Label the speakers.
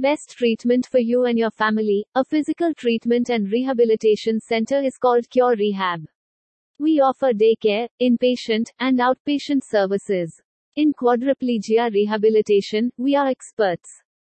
Speaker 1: Best treatment for you and your family. A physical treatment and rehabilitation center is called Cure Rehab. We offer daycare, inpatient, and outpatient services. In quadriplegia rehabilitation, we are experts.